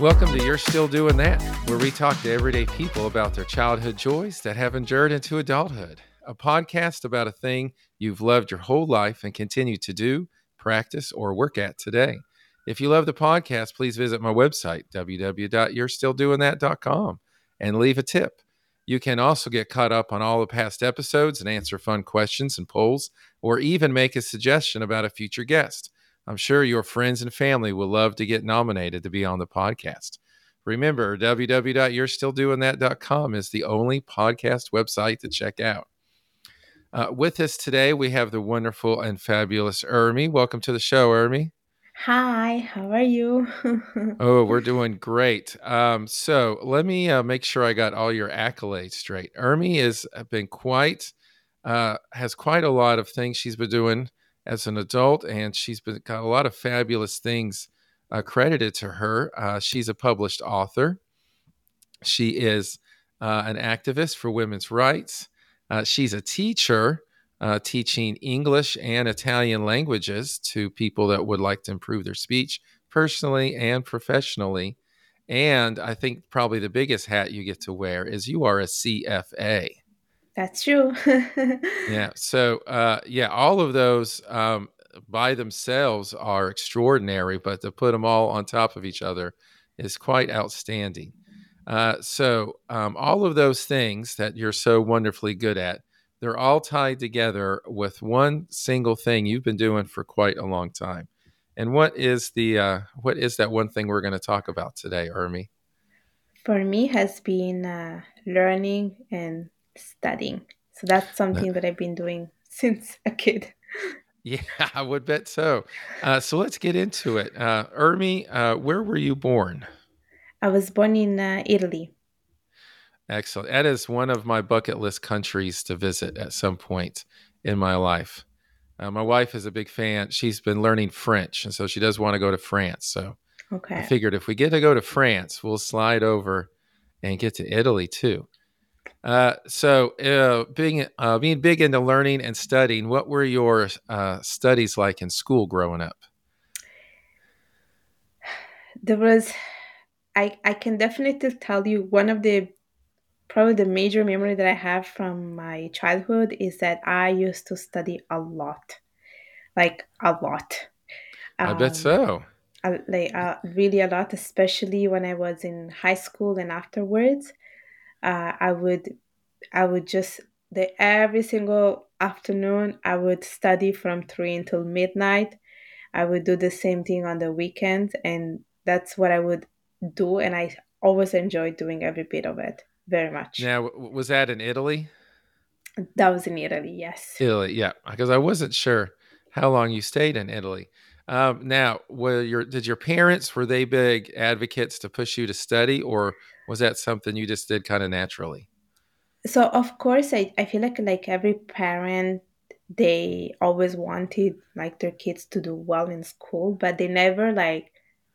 Welcome to You're Still Doing That, where we talk to everyday people about their childhood joys that have endured into adulthood. A podcast about a thing you've loved your whole life and continue to do, practice, or work at today. If you love the podcast, please visit my website, www.you'restilldoingthat.com, and leave a tip. You can also get caught up on all the past episodes and answer fun questions and polls, or even make a suggestion about a future guest. I'm sure your friends and family will love to get nominated to be on the podcast. Remember, www.you'restilldoingthat.com is the only podcast website to check out. Uh, with us today, we have the wonderful and fabulous Urmi. Welcome to the show, Urmi. Hi, how are you? oh, we're doing great. Um, so let me uh, make sure I got all your accolades straight. Urmi has been quite, uh, has quite a lot of things she's been doing as an adult, and she's been got a lot of fabulous things uh, credited to her. Uh, she's a published author. She is uh, an activist for women's rights. Uh, she's a teacher, uh, teaching English and Italian languages to people that would like to improve their speech personally and professionally. And I think probably the biggest hat you get to wear is you are a CFA. That's true. yeah. So, uh, yeah, all of those um, by themselves are extraordinary, but to put them all on top of each other is quite outstanding. Uh, so, um, all of those things that you're so wonderfully good at, they're all tied together with one single thing you've been doing for quite a long time. And what is the uh, what is that one thing we're going to talk about today, Urmi? For me, has been uh, learning and studying. So that's something that I've been doing since a kid. Yeah, I would bet so. Uh, so let's get into it. Uh, Urmi, uh, where were you born? I was born in uh, Italy. Excellent. That is one of my bucket list countries to visit at some point in my life. Uh, my wife is a big fan. She's been learning French, and so she does want to go to France. So okay. I figured if we get to go to France, we'll slide over and get to Italy too. Uh, so, uh, being uh, being big into learning and studying, what were your uh, studies like in school growing up? There was, I I can definitely tell you one of the probably the major memory that I have from my childhood is that I used to study a lot, like a lot. Um, I bet um, so. like really a lot, especially when I was in high school and afterwards uh, I would I would just the every single afternoon I would study from three until midnight. I would do the same thing on the weekends, and that's what I would do, and I always enjoyed doing every bit of it very much. Now, was that in Italy? That was in Italy, yes. Italy, yeah, because I wasn't sure how long you stayed in Italy. Um, now, were your did your parents were they big advocates to push you to study, or was that something you just did kind of naturally? So of course, I, I feel like like every parent, they always wanted like their kids to do well in school, but they never like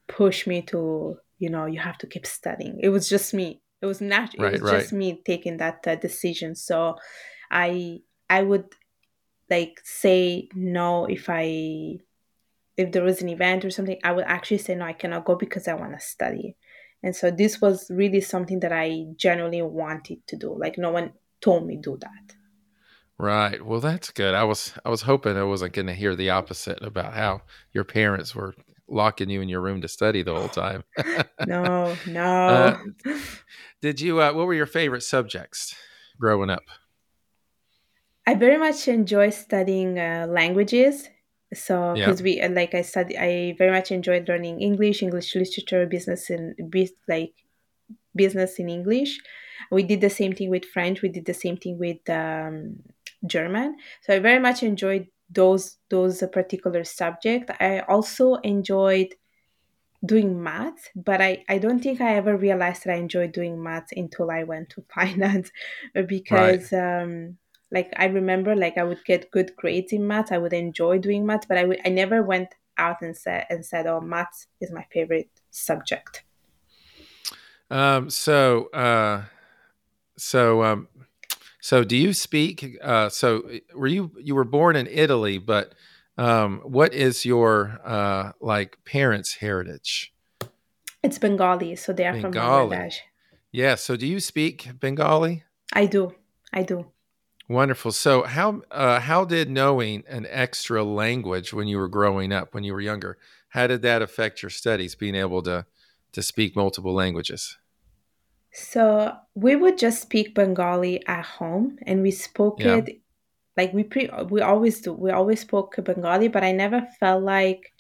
push me to you know you have to keep studying. It was just me. It was natural. Right, it was right. just me taking that uh, decision. So I I would like say no if I if there was an event or something. I would actually say no. I cannot go because I want to study. And so this was really something that I genuinely wanted to do. Like no one told me do that. Right. Well, that's good. I was I was hoping I wasn't going to hear the opposite about how your parents were locking you in your room to study the whole time. no, no. Uh, did you? Uh, what were your favorite subjects growing up? I very much enjoy studying uh, languages so because yeah. we uh, like i study i very much enjoyed learning english english literature business and like business in english we did the same thing with french we did the same thing with um, german so i very much enjoyed those those particular subject i also enjoyed doing math but I, I don't think i ever realized that i enjoyed doing math until i went to finance because right. um, like I remember like I would get good grades in math. I would enjoy doing math, but I, w- I never went out and said and said, "Oh, math is my favorite subject." Um. So. Uh. So. Um. So, do you speak? Uh. So, were you you were born in Italy, but um, what is your uh like parents' heritage? It's Bengali, so they are Bengali. from Bangladesh. Yeah. So, do you speak Bengali? I do. I do. Wonderful. So, how uh, how did knowing an extra language when you were growing up, when you were younger, how did that affect your studies? Being able to to speak multiple languages. So we would just speak Bengali at home, and we spoke yeah. it like we pre we always do. We always spoke Bengali, but I never felt like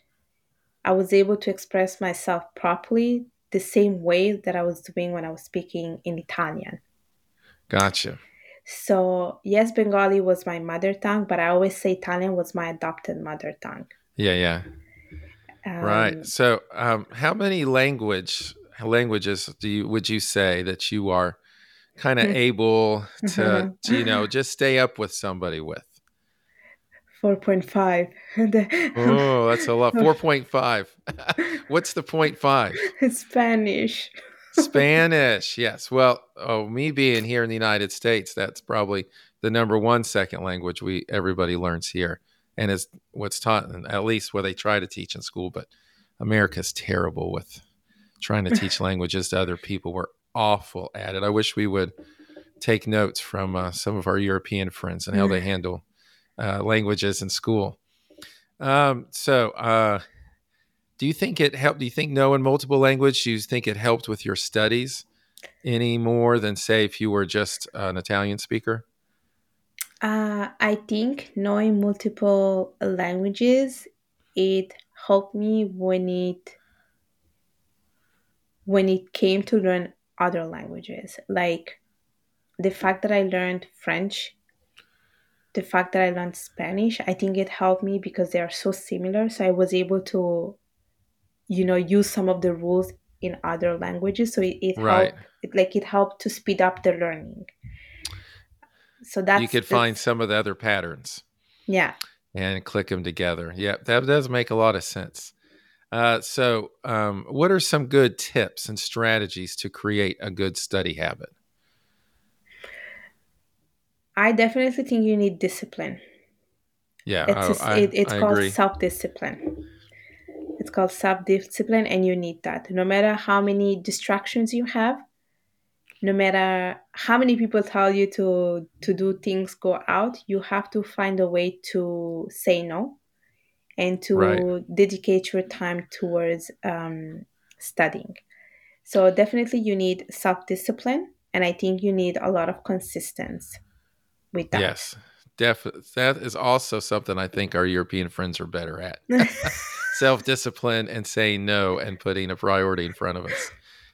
I was able to express myself properly the same way that I was doing when I was speaking in Italian. Gotcha. So, yes, Bengali was my mother tongue, but I always say Italian was my adopted mother tongue. Yeah, yeah. Um, right. So, um, how many language languages do you would you say that you are kind of able to, to, you know, just stay up with somebody with? 4.5. oh, that's a lot. 4.5. What's the point five? Spanish. Spanish, yes. Well, oh, me being here in the United States, that's probably the number one second language we everybody learns here, and is what's taught, at least what they try to teach in school. But America's terrible with trying to teach languages to other people. We're awful at it. I wish we would take notes from uh, some of our European friends and how they handle uh, languages in school. Um, so, uh, do you think it helped? Do you think knowing multiple language? Do you think it helped with your studies any more than say if you were just an Italian speaker? Uh, I think knowing multiple languages it helped me when it when it came to learn other languages like the fact that i learned french the fact that i learned spanish i think it helped me because they are so similar so i was able to you know use some of the rules in other languages. So it, it right. helped it, like it helped to speed up the learning. So that you could find some of the other patterns. Yeah. And click them together. Yeah that does make a lot of sense. Uh, so um, what are some good tips and strategies to create a good study habit? I definitely think you need discipline. Yeah it's, I, it, it's I called self-discipline it's called self discipline, and you need that. No matter how many distractions you have, no matter how many people tell you to to do things go out, you have to find a way to say no and to right. dedicate your time towards um, studying. So definitely, you need self discipline, and I think you need a lot of consistency with that. Yes, definitely. That is also something I think our European friends are better at. self discipline and saying no and putting a priority in front of us.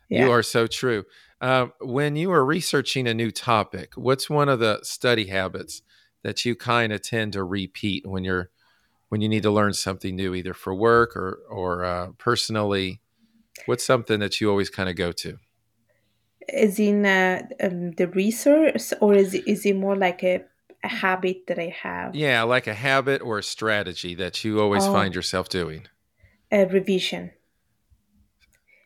Yeah. You are so true. Um, when you are researching a new topic, what's one of the study habits that you kind of tend to repeat when you're when you need to learn something new, either for work or or uh, personally? What's something that you always kind of go to? Is in uh, um, the research, or is is it more like a a habit that I have. Yeah, like a habit or a strategy that you always oh, find yourself doing. A revision.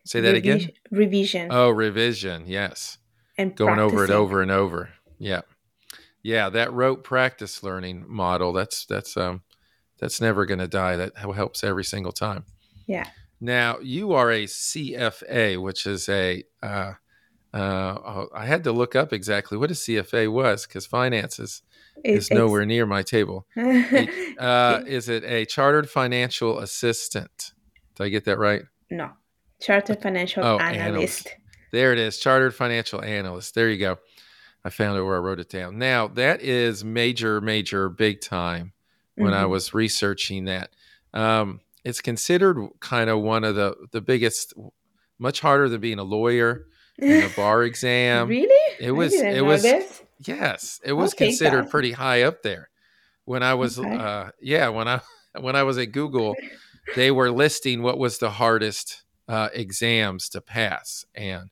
Say that Revi- again. Revision. Oh, revision. Yes. And going practicing. over it over and over. Yeah. Yeah, that rote practice learning model. That's that's um that's never going to die. That helps every single time. Yeah. Now you are a CFA, which is a uh, uh, I had to look up exactly what a CFA was because finances it, is nowhere near my table. uh, is it a chartered financial assistant? Did I get that right? No, chartered financial oh, analyst. analyst. There it is, chartered financial analyst. There you go. I found it where I wrote it down. Now that is major, major, big time. When mm-hmm. I was researching that, um, it's considered kind of one of the the biggest, much harder than being a lawyer in a bar exam. really? It was. it was. This. Yes, it was considered pretty high up there. When I was, okay. uh, yeah, when I when I was at Google, they were listing what was the hardest uh, exams to pass, and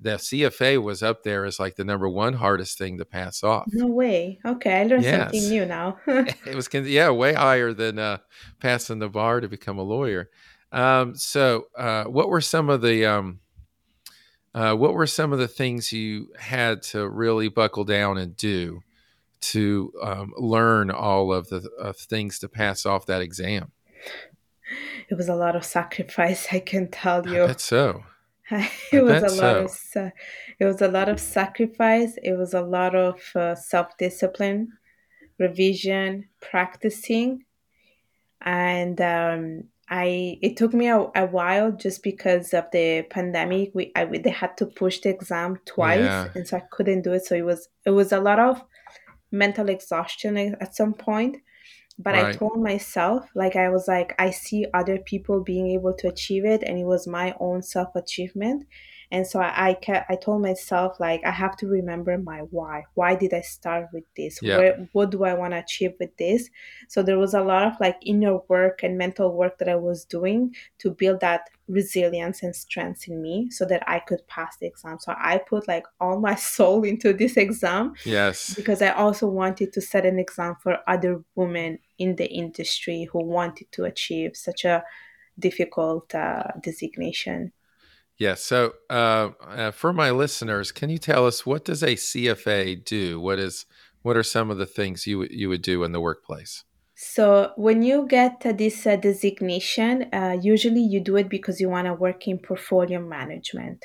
the CFA was up there as like the number one hardest thing to pass off. No way. Okay, I learned yes. something new now. it was yeah, way higher than uh, passing the bar to become a lawyer. Um, so, uh, what were some of the um, uh, what were some of the things you had to really buckle down and do to um, learn all of the uh, things to pass off that exam? It was a lot of sacrifice, I can tell you. That's so. it was a lot so. of it was a lot of sacrifice. It was a lot of uh, self discipline, revision, practicing, and um, I it took me a, a, while just because of the pandemic. We I they had to push the exam twice, yeah. and so I couldn't do it. So it was it was a lot of mental exhaustion at some point. But right. I told myself, like I was like, I see other people being able to achieve it, and it was my own self achievement and so I, I kept i told myself like i have to remember my why. Why did i start with this? Yeah. Where, what do i want to achieve with this? So there was a lot of like inner work and mental work that i was doing to build that resilience and strength in me so that i could pass the exam. So i put like all my soul into this exam yes. because i also wanted to set an example for other women in the industry who wanted to achieve such a difficult uh, designation yeah. So, uh, uh, for my listeners, can you tell us what does a CFA do? What is what are some of the things you you would do in the workplace? So, when you get this uh, designation, usually you do it because you want to work in portfolio management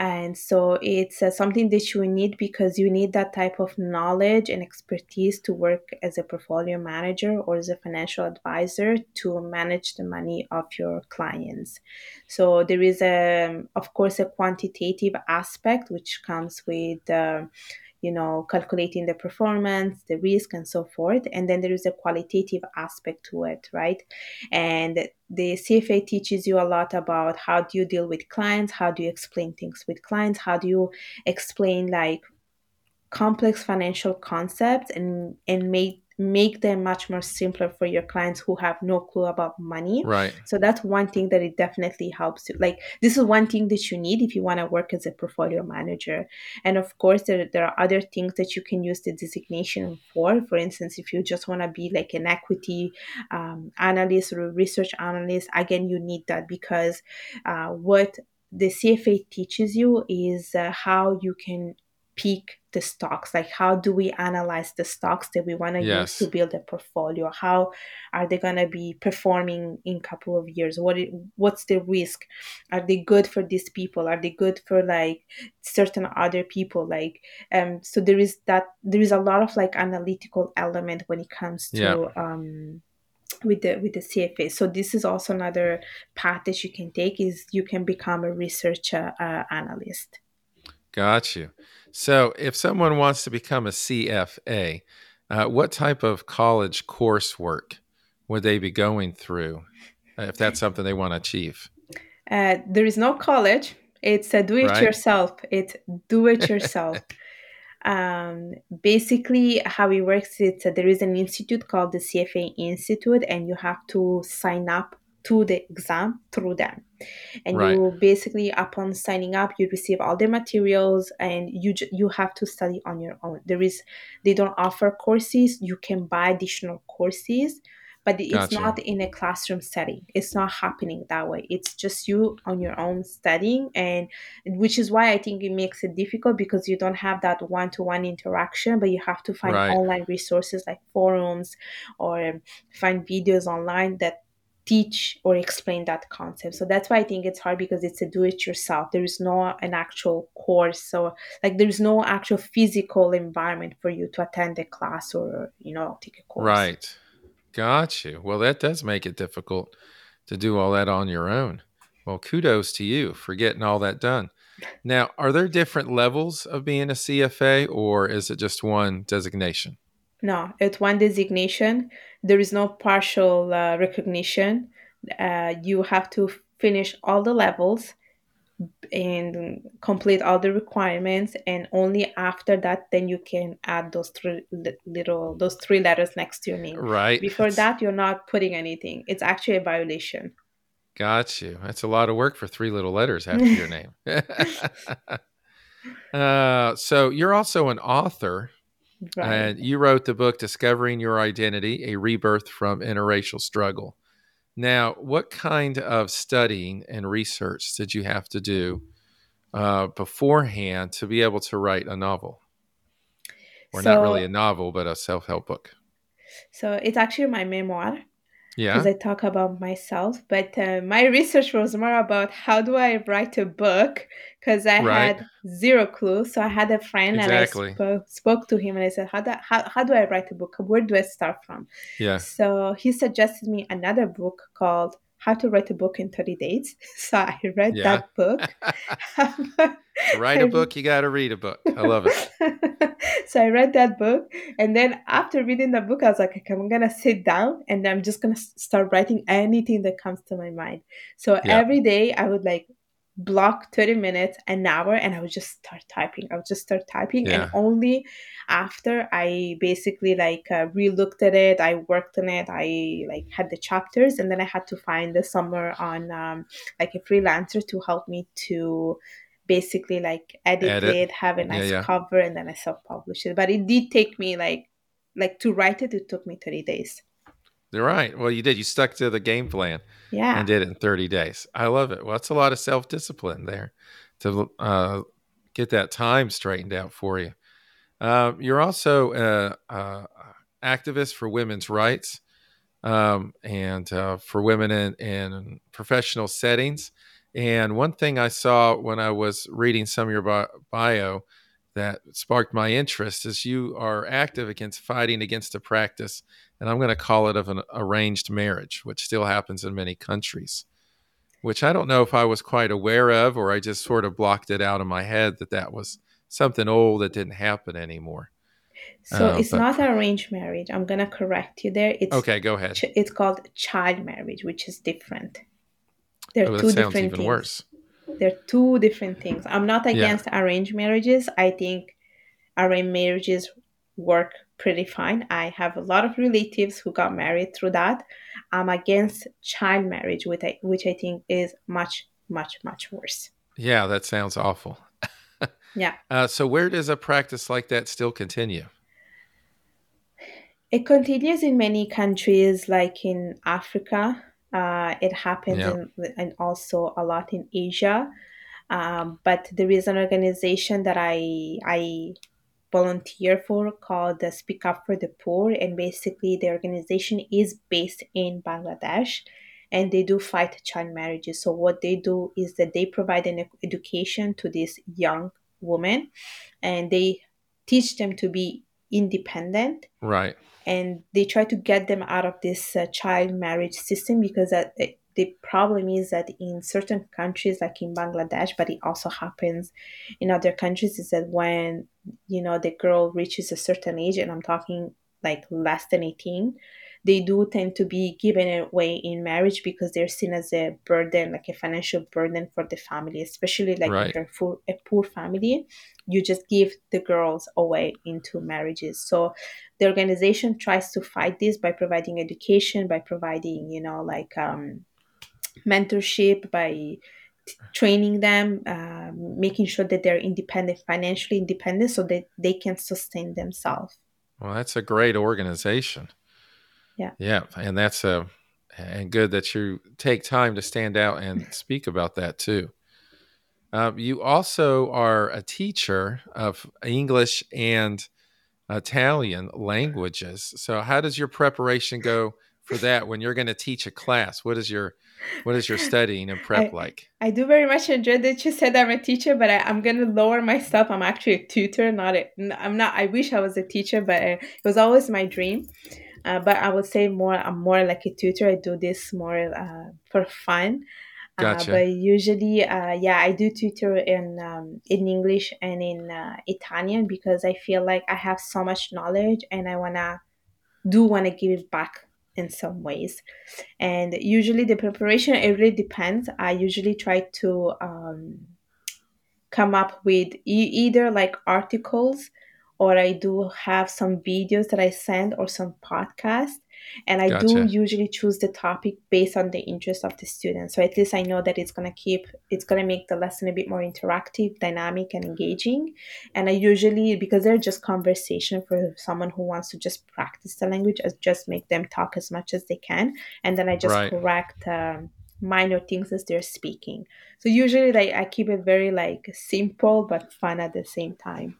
and so it's uh, something that you need because you need that type of knowledge and expertise to work as a portfolio manager or as a financial advisor to manage the money of your clients. So there is a of course a quantitative aspect which comes with uh, you know, calculating the performance, the risk, and so forth. And then there is a qualitative aspect to it, right? And the CFA teaches you a lot about how do you deal with clients, how do you explain things with clients, how do you explain like complex financial concepts and and make make them much more simpler for your clients who have no clue about money. Right. So that's one thing that it definitely helps you. Like this is one thing that you need if you want to work as a portfolio manager. And of course, there, there are other things that you can use the designation for. For instance, if you just want to be like an equity um, analyst or a research analyst, again, you need that because uh, what the CFA teaches you is uh, how you can pick the stocks like how do we analyze the stocks that we want to yes. use to build a portfolio how are they going to be performing in a couple of years what it, what's the risk are they good for these people are they good for like certain other people like um so there is that there is a lot of like analytical element when it comes to yeah. um with the with the CFA. So this is also another path that you can take is you can become a research uh, uh, analyst. Got you. So, if someone wants to become a CFA, uh, what type of college coursework would they be going through uh, if that's something they want to achieve? Uh, there is no college. It's a do it right? yourself. It's do it yourself. um, basically, how it works is there is an institute called the CFA Institute, and you have to sign up to the exam through them and right. you basically upon signing up you receive all the materials and you you have to study on your own there is they don't offer courses you can buy additional courses but it's gotcha. not in a classroom setting it's not happening that way it's just you on your own studying and which is why i think it makes it difficult because you don't have that one-to-one interaction but you have to find right. online resources like forums or find videos online that teach or explain that concept. So that's why i think it's hard because it's a do it yourself there is no an actual course so like there's no actual physical environment for you to attend a class or you know take a course. Right. Got you well that does make it difficult to do all that on your own. Well kudos to you for getting all that done. Now are there different levels of being a cfa or is it just one designation? No, it's one designation. There is no partial uh, recognition. Uh, you have to finish all the levels and complete all the requirements and only after that then you can add those three little those three letters next to your name. Right. Before that you're not putting anything. It's actually a violation. Got you. That's a lot of work for three little letters after your name. Uh, so you're also an author Right. And you wrote the book Discovering Your Identity A Rebirth from Interracial Struggle. Now, what kind of studying and research did you have to do uh, beforehand to be able to write a novel? Or so, not really a novel, but a self help book? So it's actually my memoir. Yeah. Because I talk about myself, but uh, my research was more about how do I write a book because I right. had zero clue. So I had a friend exactly. and I spoke, spoke to him and I said, how do, how, how do I write a book? Where do I start from? Yeah. So he suggested me another book called how to write a book in 30 days. So I read yeah. that book. write a book, you got to read a book. I love it. so I read that book. And then after reading the book, I was like, okay, I'm going to sit down and I'm just going to start writing anything that comes to my mind. So yeah. every day I would like block 30 minutes an hour and i would just start typing i would just start typing yeah. and only after i basically like uh, re-looked at it i worked on it i like had the chapters and then i had to find the somewhere on um, like a freelancer to help me to basically like edit, edit. it have a nice yeah, yeah. cover and then i self-published it but it did take me like like to write it it took me 30 days you're right. Well, you did. You stuck to the game plan. Yeah. And did it in 30 days. I love it. Well, that's a lot of self discipline there to uh, get that time straightened out for you. Uh, you're also an activist for women's rights um, and uh, for women in, in, professional settings. And one thing I saw when I was reading some of your bio that sparked my interest is you are active against fighting against a practice and I'm going to call it of an arranged marriage, which still happens in many countries. Which I don't know if I was quite aware of, or I just sort of blocked it out of my head that that was something old that didn't happen anymore. So uh, it's but, not arranged marriage. I'm gonna correct you there. It's okay. Go ahead. Ch- it's called child marriage, which is different. They're oh, two different even things. worse. They're two different things. I'm not against yeah. arranged marriages. I think arranged marriages work pretty fine. I have a lot of relatives who got married through that. I'm against child marriage, which I, which I think is much, much, much worse. Yeah, that sounds awful. yeah. Uh, so, where does a practice like that still continue? It continues in many countries, like in Africa. Uh, it happens yeah. in, and also a lot in Asia. Um, but there is an organization that I I volunteer for called the Speak Up for the Poor. And basically, the organization is based in Bangladesh and they do fight child marriages. So, what they do is that they provide an education to these young women and they teach them to be independent. Right. And they try to get them out of this uh, child marriage system because uh, the problem is that in certain countries like in bangladesh but it also happens in other countries is that when you know the girl reaches a certain age and i'm talking like less than 18 they do tend to be given away in marriage because they're seen as a burden like a financial burden for the family especially like right. if you're a poor family you just give the girls away into marriages so the organization tries to fight this by providing education by providing you know like um, mentorship, by training them, uh, making sure that they're independent, financially independent, so that they can sustain themselves. Well, that's a great organization. Yeah. Yeah, and that's a and good that you take time to stand out and speak about that too. Uh, you also are a teacher of English and Italian languages. So, how does your preparation go for that when you're going to teach a class? What is your what is your studying and prep I, like? I do very much enjoy that you said I'm a teacher, but I, am gonna lower myself. I'm actually a tutor, not a. I'm not. I wish I was a teacher, but it was always my dream. Uh, but I would say more. I'm more like a tutor. I do this more uh, for fun. Uh, gotcha. Uh, but usually, uh, yeah, I do tutor in um, in English and in uh, Italian because I feel like I have so much knowledge and I wanna do wanna give it back in some ways. And usually the preparation, it really depends. I usually try to um, come up with e- either like articles or I do have some videos that I send or some podcasts and i gotcha. do usually choose the topic based on the interest of the student. So at least i know that it's going to keep it's going to make the lesson a bit more interactive dynamic and engaging. And i usually because they're just conversation for someone who wants to just practice the language I just make them talk as much as they can. And then i just right. correct um, minor things as they're speaking. So usually like i keep it very like simple but fun at the same time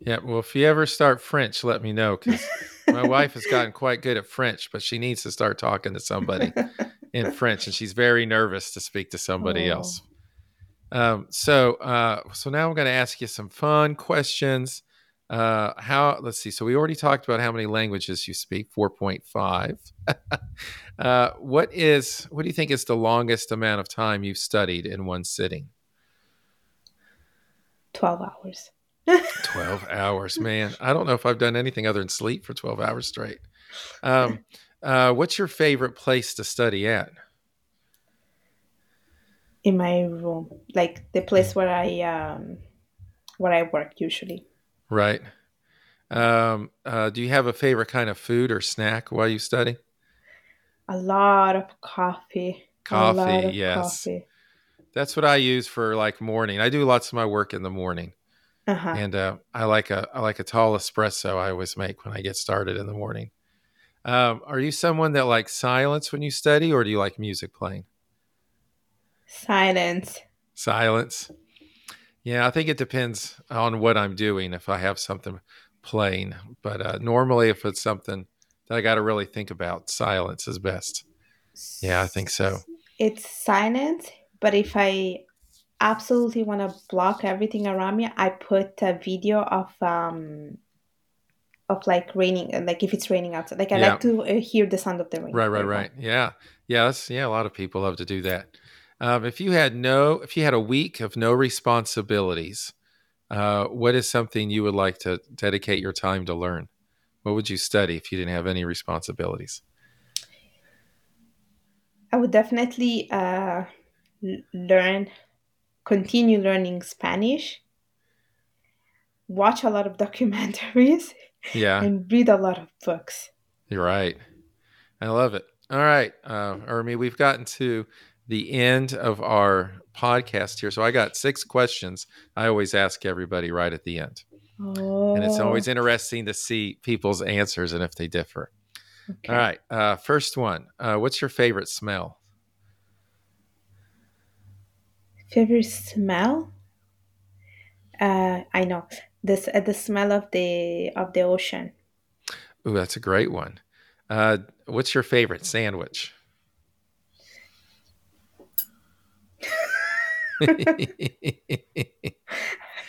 yeah well if you ever start french let me know because My wife has gotten quite good at French, but she needs to start talking to somebody in French, and she's very nervous to speak to somebody oh. else. Um, so, uh, so now I'm going to ask you some fun questions. Uh, how? Let's see. So we already talked about how many languages you speak. Four point five. uh, what is? What do you think is the longest amount of time you've studied in one sitting? Twelve hours. 12 hours, man. I don't know if I've done anything other than sleep for 12 hours straight. Um, uh, what's your favorite place to study at? In my room, like the place where I um, where I work usually. Right. Um, uh, do you have a favorite kind of food or snack while you study? A lot of coffee. Coffee, yes. Coffee. That's what I use for like morning. I do lots of my work in the morning. Uh-huh. And uh, I like a I like a tall espresso. I always make when I get started in the morning. Um, are you someone that likes silence when you study, or do you like music playing? Silence. Silence. Yeah, I think it depends on what I'm doing. If I have something playing, but uh, normally, if it's something that I got to really think about, silence is best. Yeah, I think so. It's silence, but if I absolutely want to block everything around me, I put a video of um of like raining, like if it's raining outside. Like I yeah. like to uh, hear the sound of the rain. Right, right, right. Yeah, yeah. Yeah. A lot of people love to do that. Um, if you had no, if you had a week of no responsibilities, uh, what is something you would like to dedicate your time to learn? What would you study if you didn't have any responsibilities? I would definitely uh, learn continue learning Spanish, watch a lot of documentaries, yeah, and read a lot of books. You're right. I love it. All right, uh, Urmi, we've gotten to the end of our podcast here. So I got six questions I always ask everybody right at the end. Oh. And it's always oh. interesting to see people's answers and if they differ. Okay. All right. Uh, first one uh, What's your favorite smell? Favorite smell? Uh, I know this uh, the smell of the of the ocean. Ooh, that's a great one. Uh, what's your favorite sandwich?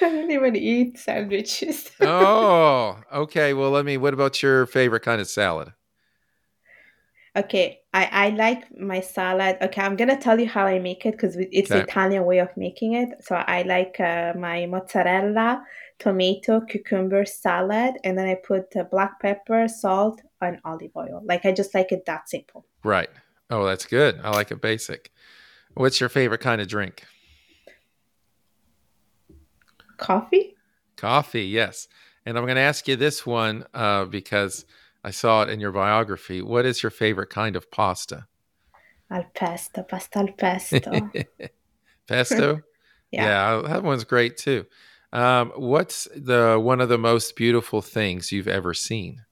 I don't even eat sandwiches. oh, okay. Well, let me. What about your favorite kind of salad? Okay, I, I like my salad. Okay, I'm gonna tell you how I make it because it's okay. Italian way of making it. So I like uh, my mozzarella, tomato, cucumber salad, and then I put uh, black pepper, salt, and olive oil. Like I just like it that simple. Right. Oh, that's good. I like it basic. What's your favorite kind of drink? Coffee. Coffee, yes. And I'm to ask you this one uh, because I saw it in your biography. What is your favorite kind of pasta? Al pesto, pasta al pesto. pesto? yeah. yeah, that one's great too. Um, what's the one of the most beautiful things you've ever seen?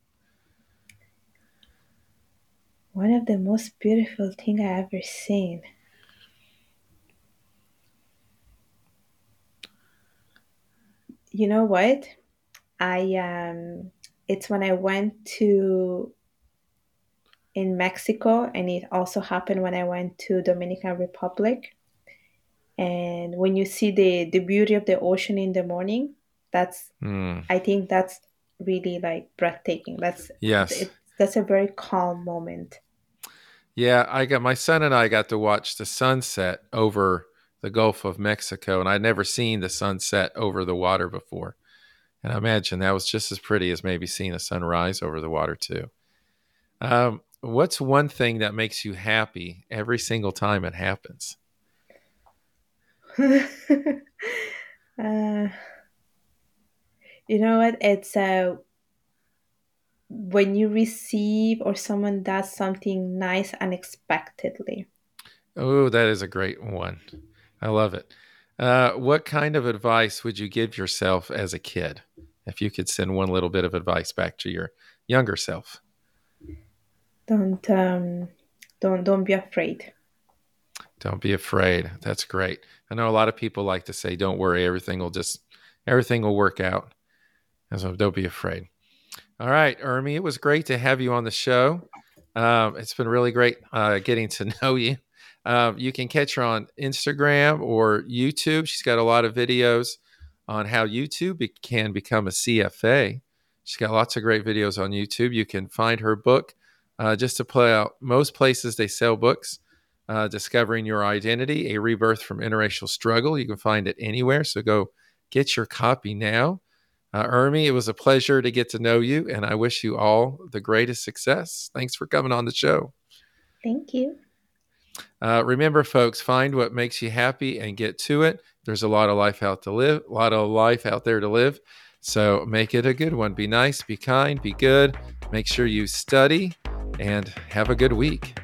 One of the most beautiful thing I ever seen. You know what? I um it's when I went to in Mexico and it also happened when I went to Dominican Republic. And when you see the the beauty of the ocean in the morning, that's mm. I think that's really like breathtaking. That's yes. It, that's a very calm moment. Yeah, I got my son and I got to watch the sunset over the Gulf of Mexico, and I'd never seen the sunset over the water before. And I imagine that was just as pretty as maybe seeing a sunrise over the water, too. Um, what's one thing that makes you happy every single time it happens? uh, you know what? It's uh, when you receive or someone does something nice unexpectedly. Oh, that is a great one. I love it. Uh, what kind of advice would you give yourself as a kid? If you could send one little bit of advice back to your younger self. Don't um, don't don't be afraid. Don't be afraid. That's great. I know a lot of people like to say, "Don't worry, everything will just everything will work out." And so, don't be afraid. All right, Urmi, it was great to have you on the show. Um, it's been really great uh, getting to know you. Um, you can catch her on Instagram or YouTube. She's got a lot of videos on how YouTube be- can become a CFA. She's got lots of great videos on YouTube. You can find her book uh, just to play out most places they sell books. Uh, Discovering Your Identity, a rebirth from interracial struggle. You can find it anywhere. So go get your copy now. Uh, Urmi, it was a pleasure to get to know you, and I wish you all the greatest success. Thanks for coming on the show. Thank you. Uh, remember, folks, find what makes you happy and get to it. There's a lot of life out to live, a lot of life out there to live. So make it a good one. Be nice, be kind, be good. Make sure you study, and have a good week.